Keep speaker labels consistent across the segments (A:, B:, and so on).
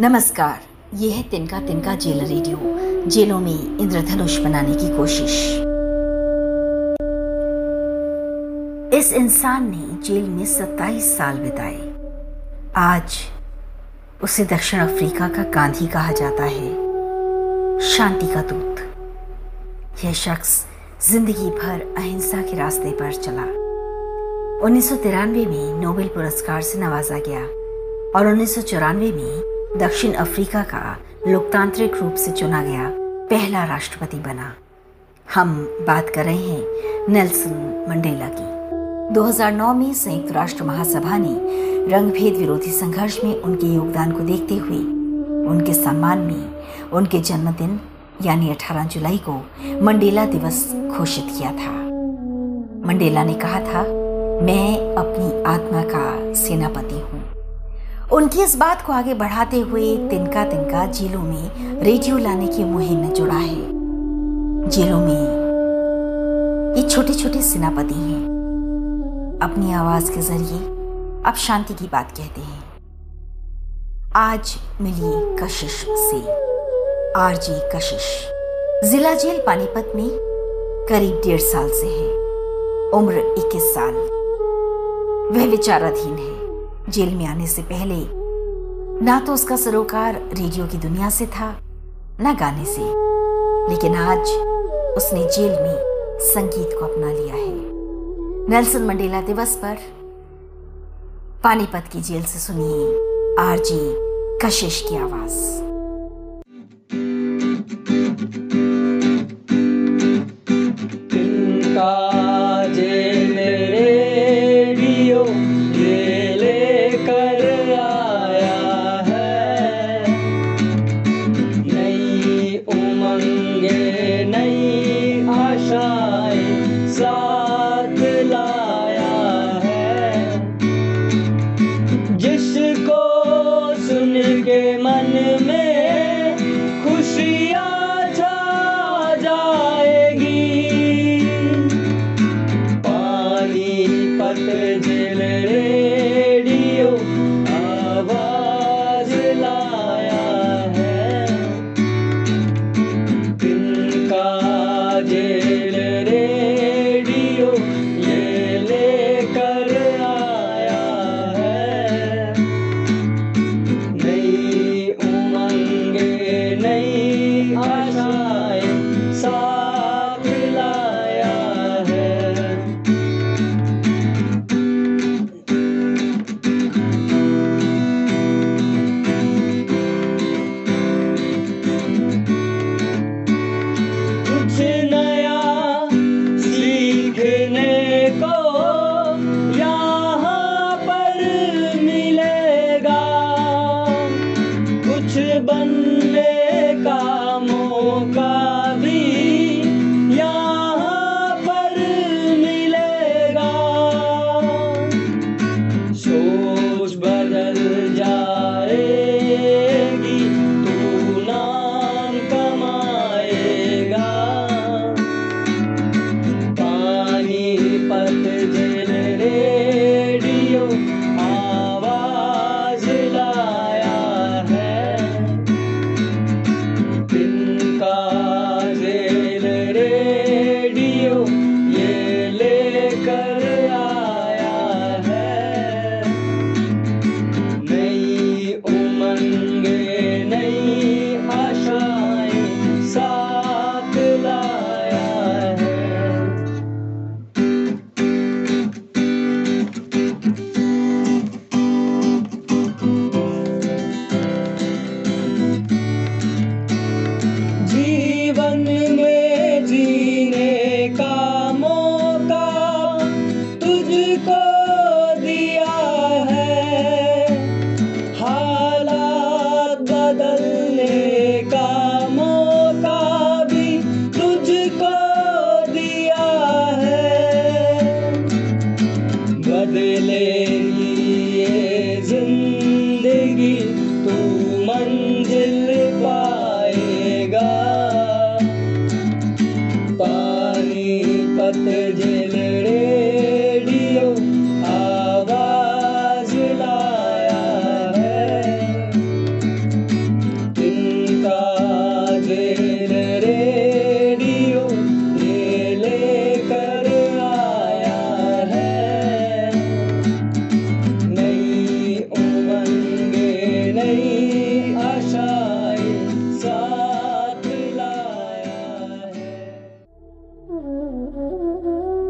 A: नमस्कार, ये है तिनका तिनका जेल रेडियो। जेलों में इंद्रधनुष बनाने की कोशिश। इस इंसान ने जेल में 27 साल बिताए। आज उसे दक्षिण अफ्रीका का गांधी कहा जाता है। शांति का दूत। यह शख्स ज़िंदगी भर अहिंसा के रास्ते पर चला। उन्नीस सौ तिरानवे में नोबेल पुरस्कार से नवाजा गया और उन्नीस सौ चौरानवे में दक्षिण अफ्रीका का लोकतांत्रिक रूप से चुना गया पहला राष्ट्रपति बना। हम बात कर रहे हैं नेल्सन मंडेला की। 2009 में संयुक्त राष्ट्र महासभा ने रंगभेद विरोधी संघर्ष में उनके योगदान को देखते हुए उनके सम्मान में उनके जन्मदिन, यानी 18 जुलाई को मंडेला दिवस घोषित किया था। मंडेला ने कहा था, मैं अपनी आत्मा का सेनापति हूँ। उनकी इस बात को आगे बढ़ाते हुए तिनका तिनका जेलों में रेडियो लाने की मुहिम में जुड़ा है। जेलों में ये छोटे छोटे सेनापति हैं। अपनी आवाज़ के ज़रिए अब शांति की बात कहते हैं। आज मिली कशिश से आरजी कशिश। जिला जेल पानीपत में करीब डेढ़ साल से है। उम्र 21 साल। वह विचाराधीन है। जेल में आने से पहले, ना तो उसका सरोकार रेडियो की दुनिया से था, ना गाने से। लेकिन आज उसने जेल में संगीत को अपना लिया है। नेल्सन मंडेला दिवस पर पानीपत की जेल से सुनिए आरजी कशिश की आवाज़।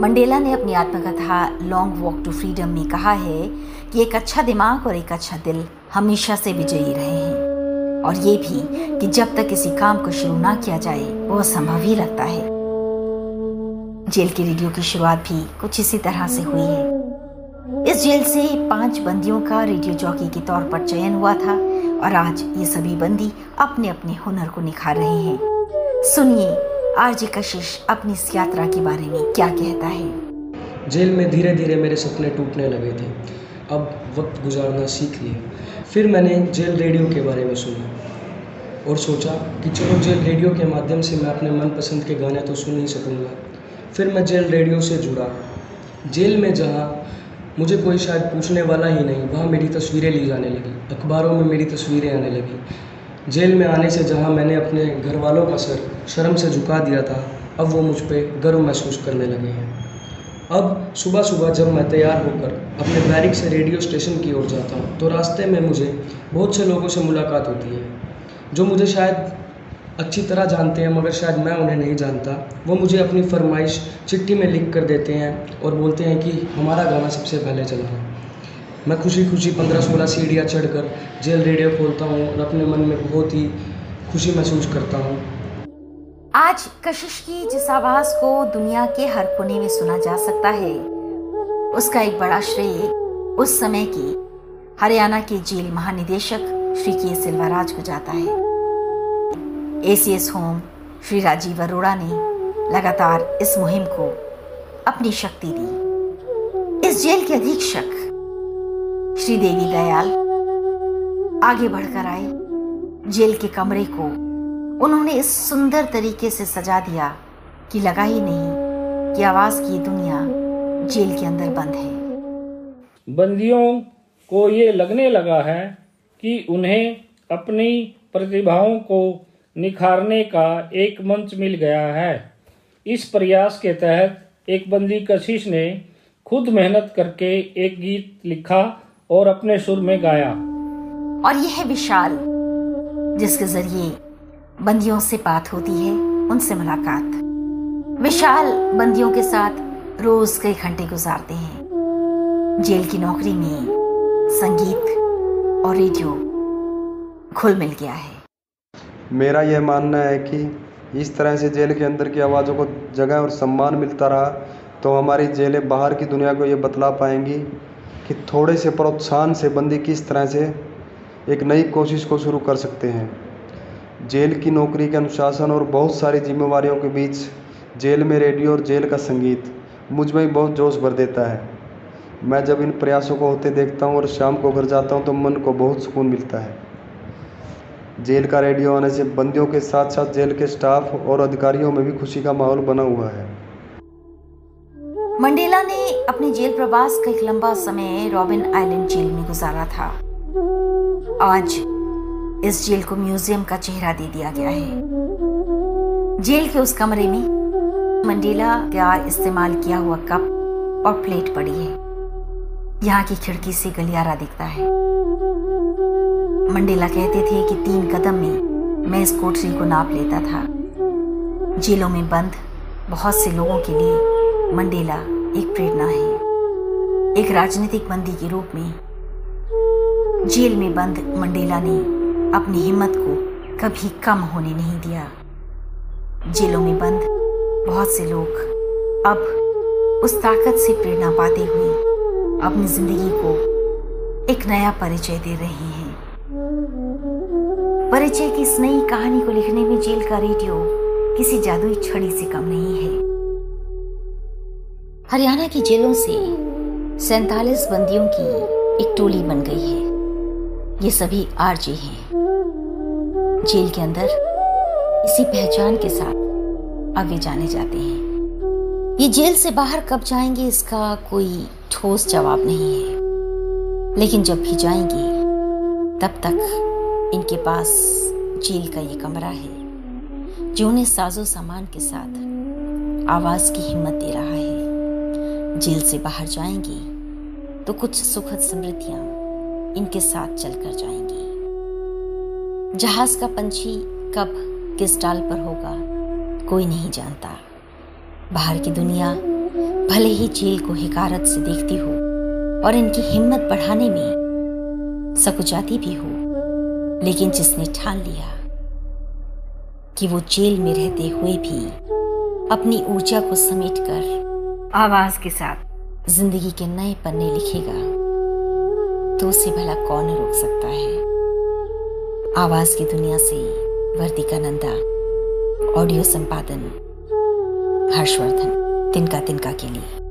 B: मंडेला ने अपनी आत्मकथा लॉन्ग वॉक टू फ्रीडम में कहा है कि एक अच्छा दिमाग और एक अच्छा दिल हमेशा से विजयी रहे हैं। और ये भी कि जब तक किसी काम को शुरू ना किया जाए, वो असंभव ही लगता है। जेल की रेडियो की शुरुआत भी कुछ इसी तरह से हुई है। इस जेल से पाँच बंदियों का रेडियो जॉकी के तौर पर चयन हुआ था और आज ये सभी बंदी अपने अपने हुनर को निखार रहे हैं। सुनिए आरजे कशिश अपनी इस यात्रा के बारे में क्या कहता है।
C: जेल में धीरे धीरे मेरे सपने टूटने लगे थे। अब वक्त गुजारना सीख लिया फिर मैंने जेल रेडियो के बारे में सुना। और सोचा कि चलो जेल रेडियो के माध्यम से मैं अपने मनपसंद के गाने तो सुन ही सकूँगा। फिर मैं जेल रेडियो से जुड़ा। जेल में जहाँ मुझे कोई शायद पूछने वाला ही नहीं, वहाँ मेरी तस्वीरें ली जाने लगी। अखबारों में मेरी तस्वीरें आने लगी। जेल में आने से जहाँ मैंने अपने घर वालों का सर शर्म से झुका दिया था, अब वो मुझ पर गर्व महसूस करने लगे हैं। अब सुबह सुबह जब मैं तैयार होकर अपने बैरिक से रेडियो स्टेशन की ओर जाता हूँ तो रास्ते में मुझे बहुत से लोगों से मुलाकात होती है। जो मुझे शायद अच्छी तरह जानते हैं, मगर शायद मैं उन्हें नहीं जानता, वो मुझे अपनी फरमाइश चिट्ठी में लिख कर देते हैं और बोलते हैं कि हमारा गाना सबसे पहले चला है। मैं खुशी खुशी पंद्रह सोलह सीढ़ियाँ चढ़ कर जेल रेडियो खोलता हूँ और अपने मन में बहुत ही खुशी महसूस करता हूँ।
B: आज कशिश की जिस आवाज़ को दुनिया के हर कोने में सुना जा सकता है, उसका एक बड़ा श्रेय उस समय की हरियाणा के जेल महानिदेशक श्री के सिल्वाराज को जाता है। एसीएस होम, श्री राजीव अरोड़ा ने लगातार इस मुहिम को अपनी शक्ति दी। इस जेल के अधीक्षक, श्री देवी दयाल, आगे बढ़कर आए। जेल के कमरे को उन्होंने इस सुंदर तरीके से सजा दिया कि लगा ही नहीं कि आवाज़ की दुनिया जेल के अंदर बंद है।
D: बंदियों को ये लगने लगा है कि उन्हें अपनी प्रतिभाओं को निखारने का एक मंच मिल गया है। इस प्रयास के तहत एक बंदी कशिश ने खुद मेहनत करके एक गीत लिखा और अपने सुर में गाया।
B: और यह है विशाल, जिसके ज़रिए बंदियों से बात होती है, उनसे मुलाकात। विशाल बंदियों के साथ रोज कई घंटे गुजारते हैं। जेल की नौकरी में संगीत और रेडियो खुल मिल गया है।
E: मेरा यह मानना है कि इस तरह से जेल के अंदर की आवाज़ों को जगह और सम्मान मिलता रहा तो हमारी जेलें बाहर की दुनिया को ये बतला पाएँगी कि थोड़े से प्रोत्साहन से बंदी किस तरह से एक नई कोशिश को शुरू कर सकते हैं। जेल की नौकरी के अनुशासन और बहुत सारी जिम्मेवारियों के बीच जेल में रेडियो और जेल का संगीत मुझमें बहुत जोश भर देता है। मैं जब इन प्रयासों को होते देखता हूँ और शाम को घर जाता हूँ तो मन को बहुत सुकून मिलता है। जेल का रेडियो आने से बंदियों के साथ साथ जेल के स्टाफ और अधिकारियों में भी खुशी का माहौल बना हुआ है।
B: मंडेला ने अपने जेल प्रवास का एक लंबा समय रॉबिन आइलैंड जेल में गुजारा था। आज इस जेल को म्यूज़ियम का चेहरा दे दिया गया है। जेल के उस कमरे में मंडेला का इस्तेमाल किया हुआ कप और प्लेट पड़ी है। यहाँ की खिड़की से गलियारा दिखता है। मंडेला कहते थे कि तीन कदम में मैं इस कोठरी को नाप लेता था। जेलों में बंद, बहुत से लोगों के लिए मंडेला एक प्रेरणा है। एक राजनीतिक बंदी के रूप में जेल में बंद मंडेला ने अपनी हिम्मत को कभी कम होने नहीं दिया। जेलों में बंद, बहुत से लोग अब उस ताकत से प्रेरणा पाते हुए अपनी ज़िंदगी को एक नया परिचय दे रहे हैं। परिचय की इस नई कहानी को लिखने में जेल का रेडियो किसी जादुई छड़ी से कम नहीं है। हरियाणा की जेलों से सैतालीस बंदियों की एक टोली बन गई है। ये सभी आरजे हैं। जेल के अंदर इसी पहचान के साथ आगे जाने जाते हैं। ये जेल से बाहर कब जाएँगे, इसका कोई ठोस जवाब नहीं है। लेकिन जब भी जाएँगे, तब तक इनके पास जेल का ये कमरा है, जो उन्हें साजो सामान के साथ आवाज़ की हिम्मत दे रहा है। जेल से बाहर जाएँगे तो कुछ सुखद स्मृतियाँ इनके साथ चलकर जाएँगी। जहाज़ का पंछी कब किस डाल पर होगा, कोई नहीं जानता। बाहर की दुनिया भले ही जेल को हिकारत से देखती हो और इनकी हिम्मत बढ़ाने में सकुचाती भी हो, लेकिन जिसने ठान लिया कि वो जेल में रहते हुए भी अपनी ऊर्जा को समेटकर आवाज़ के साथ ज़िंदगी के नए पन्ने लिखेगा तो उसे भला कौन रोक सकता है? आवाज़ की दुनिया से वर्तिका नंदा, ऑडियो संपादन। हर्षवर्धन तिनका तिनका के लिए।